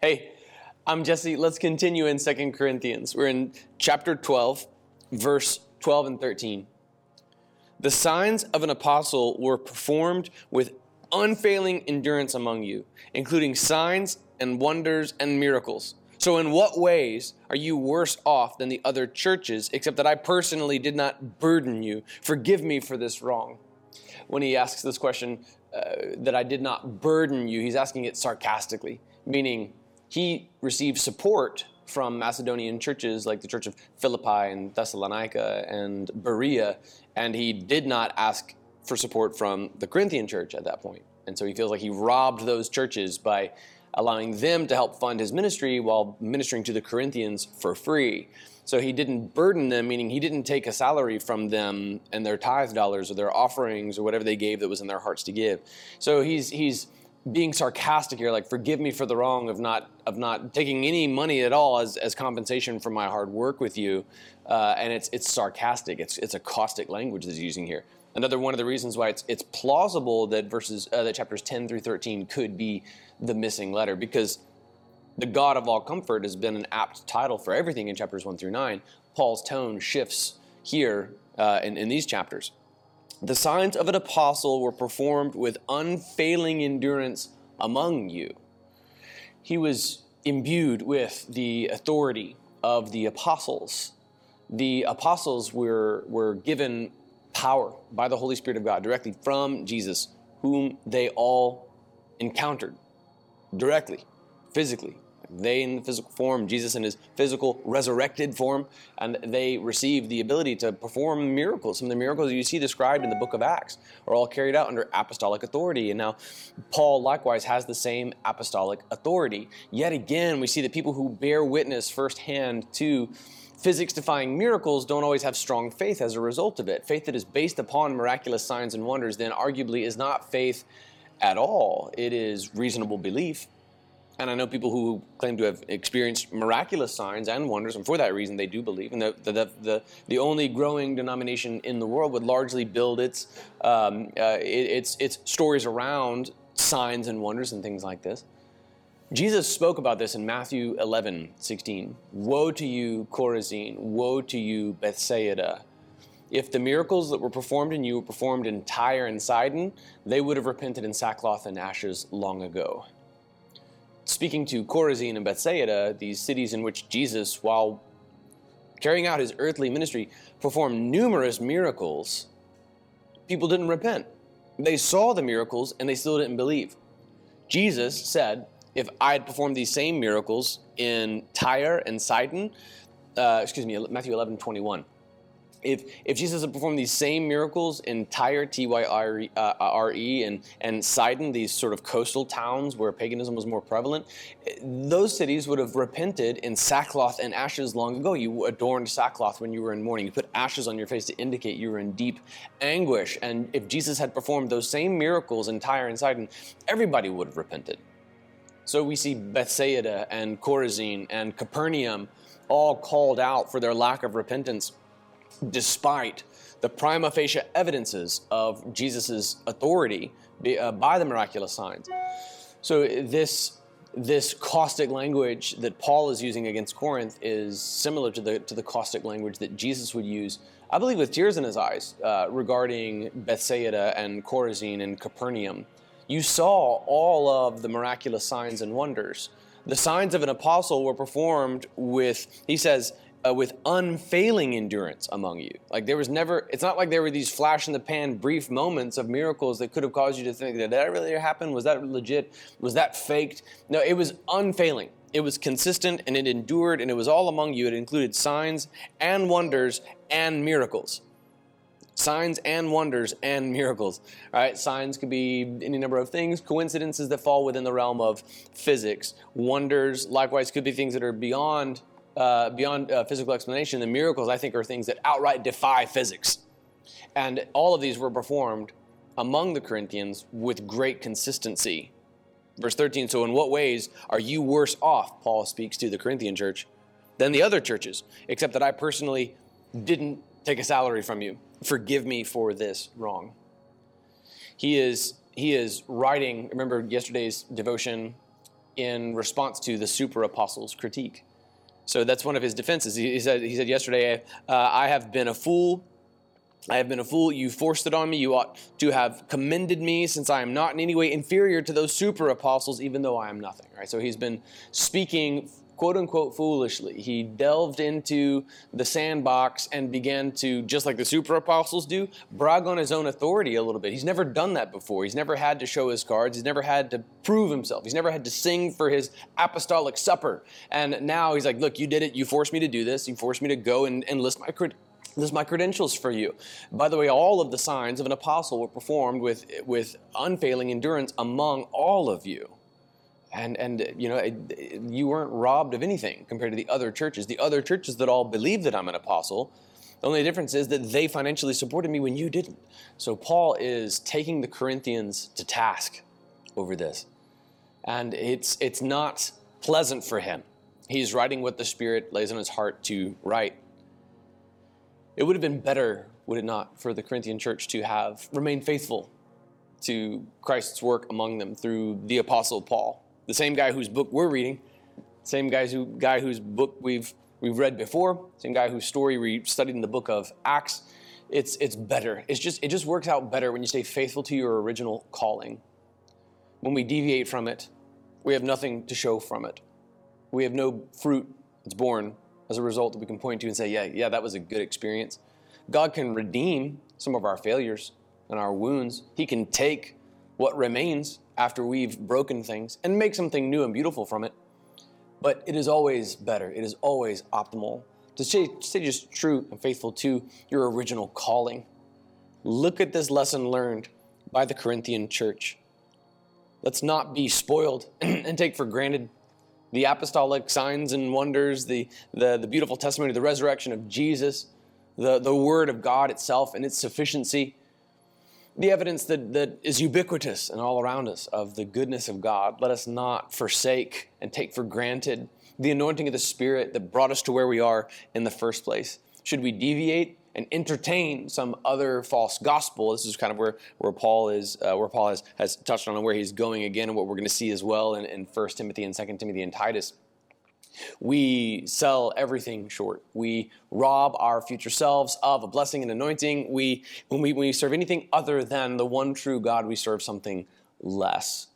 Hey, I'm Jesse. Let's continue in 2 Corinthians. We're in chapter 12, verse 12 and 13. The signs of an apostle were performed with unfailing endurance among you, including signs and wonders and miracles. So, in what ways are you worse off than the other churches, except that I personally did not burden you? Forgive me for this wrong. When he asks this question, uh, that I did not burden you, he's asking it sarcastically, meaning he received support from Macedonian churches like the Church of Philippi and Thessalonica and Berea, and he did not ask for support from the Corinthian church at that point. And so he feels like he robbed those churches by allowing them to help fund his ministry while ministering to the Corinthians for free. So he didn't burden them, meaning he didn't take a salary from them and their tithe dollars or their offerings or whatever they gave that was in their hearts to give. So he's he's being sarcastic here, like forgive me for the wrong of not of not taking any money at all as, as compensation for my hard work with you, uh, and it's it's sarcastic. It's it's a caustic language that's using here. Another one of the reasons why it's it's plausible that verses uh, that chapters ten through thirteen could be the missing letter because the God of all comfort has been an apt title for everything in chapters one through nine. Paul's tone shifts here uh, in, in these chapters. The signs of an apostle were performed with unfailing endurance among you. He was imbued with the authority of the apostles. The apostles were, were given power by the Holy Spirit of God directly from Jesus, whom they all encountered directly, physically. They in the physical form, Jesus in his physical resurrected form, and they receive the ability to perform miracles. Some of the miracles you see described in the book of Acts are all carried out under apostolic authority. And now Paul likewise has the same apostolic authority. Yet again, we see that people who bear witness firsthand to physics defying miracles don't always have strong faith as a result of it. Faith that is based upon miraculous signs and wonders then arguably is not faith at all, it is reasonable belief and I know people who claim to have experienced miraculous signs and wonders, and for that reason they do believe. And the, the, the, the only growing denomination in the world would largely build its, um, uh, its, its stories around signs and wonders and things like this. Jesus spoke about this in Matthew 11, 16. Woe to you, Chorazin! Woe to you, Bethsaida! If the miracles that were performed in you were performed in Tyre and Sidon, they would have repented in sackcloth and ashes long ago speaking to Chorazin and Bethsaida, these cities in which Jesus, while carrying out his earthly ministry, performed numerous miracles, people didn't repent. They saw the miracles and they still didn't believe. Jesus said, If I had performed these same miracles in Tyre and Sidon, uh, excuse me, Matthew 11 21 if if Jesus had performed these same miracles in Tyre, T Y R E, uh, and and Sidon, these sort of coastal towns where paganism was more prevalent, those cities would have repented in sackcloth and ashes long ago. You adorned sackcloth when you were in mourning. You put ashes on your face to indicate you were in deep anguish. And if Jesus had performed those same miracles in Tyre and Sidon, everybody would have repented. So we see Bethsaida and Chorazin and Capernaum all called out for their lack of repentance despite the prima facie evidences of Jesus' authority uh, by the miraculous signs. So this this caustic language that Paul is using against Corinth is similar to the to the caustic language that Jesus would use, I believe, with tears in his eyes uh, regarding Bethsaida and Chorazin and Capernaum. You saw all of the miraculous signs and wonders. The signs of an apostle were performed with, he says, uh, with unfailing endurance among you. Like there was never, it's not like there were these flash in the pan brief moments of miracles that could have caused you to think, did that really happen? Was that legit? Was that faked? No, it was unfailing. It was consistent and it endured and it was all among you. It included signs and wonders and miracles. Signs and wonders and miracles. All right, signs could be any number of things, coincidences that fall within the realm of physics. Wonders, likewise, could be things that are beyond uh, beyond uh, physical explanation, the miracles, I think, are things that outright defy physics. And all of these were performed among the Corinthians with great consistency. Verse 13 So, in what ways are you worse off, Paul speaks to the Corinthian church, than the other churches, except that I personally didn't take a salary from you? Forgive me for this wrong. He is, he is writing, remember yesterday's devotion in response to the super apostles' critique. So that's one of his defenses. He, he said, he said yesterday, uh, I have been a fool. I have been a fool. You forced it on me. You ought to have commended me since I am not in any way inferior to those super apostles, even though I am nothing. Right? So he's been speaking quote unquote foolishly. He delved into the sandbox and began to, just like the super apostles do, brag on his own authority a little bit. He's never done that before. He's never had to show his cards. He's never had to prove himself. He's never had to sing for his apostolic supper. And now he's like, look, you did it. You forced me to do this. You forced me to go and, and list my cred- list my credentials for you. By the way, all of the signs of an apostle were performed with, with unfailing endurance among all of you and and you know you weren't robbed of anything compared to the other churches. The other churches that all believe that i'm an apostle the only difference is that they financially supported me when you didn't. So paul is taking the corinthians to task over this. And it's it's not pleasant for him. He's writing what the spirit lays on his heart to write. It would have been better would it not for the corinthian church to have remained faithful to christ's work among them through the apostle paul the same guy whose book we're reading, same guys who, guy whose book we've, we've read before, same guy whose story we studied in the book of Acts. It's, it's better. It's just, it just works out better when you stay faithful to your original calling. When we deviate from it, we have nothing to show from it. We have no fruit that's born as a result that we can point to and say, yeah, yeah, that was a good experience. God can redeem some of our failures and our wounds. He can take what remains after we've broken things and make something new and beautiful from it. But it is always better, it is always optimal to stay, stay just true and faithful to your original calling. Look at this lesson learned by the Corinthian church. Let's not be spoiled and take for granted the apostolic signs and wonders, the, the, the beautiful testimony of the resurrection of Jesus, the, the Word of God itself and its sufficiency the evidence that, that is ubiquitous and all around us of the goodness of God. Let us not forsake and take for granted the anointing of the Spirit that brought us to where we are in the first place. Should we deviate and entertain some other false gospel? This is kind of where, where Paul is, uh, where Paul has, has touched on and where he's going again, and what we're going to see as well in, in 1 Timothy and 2 Timothy and Titus. We sell everything short. We rob our future selves of a blessing and anointing. We, when, we, when we serve anything other than the one true God, we serve something less.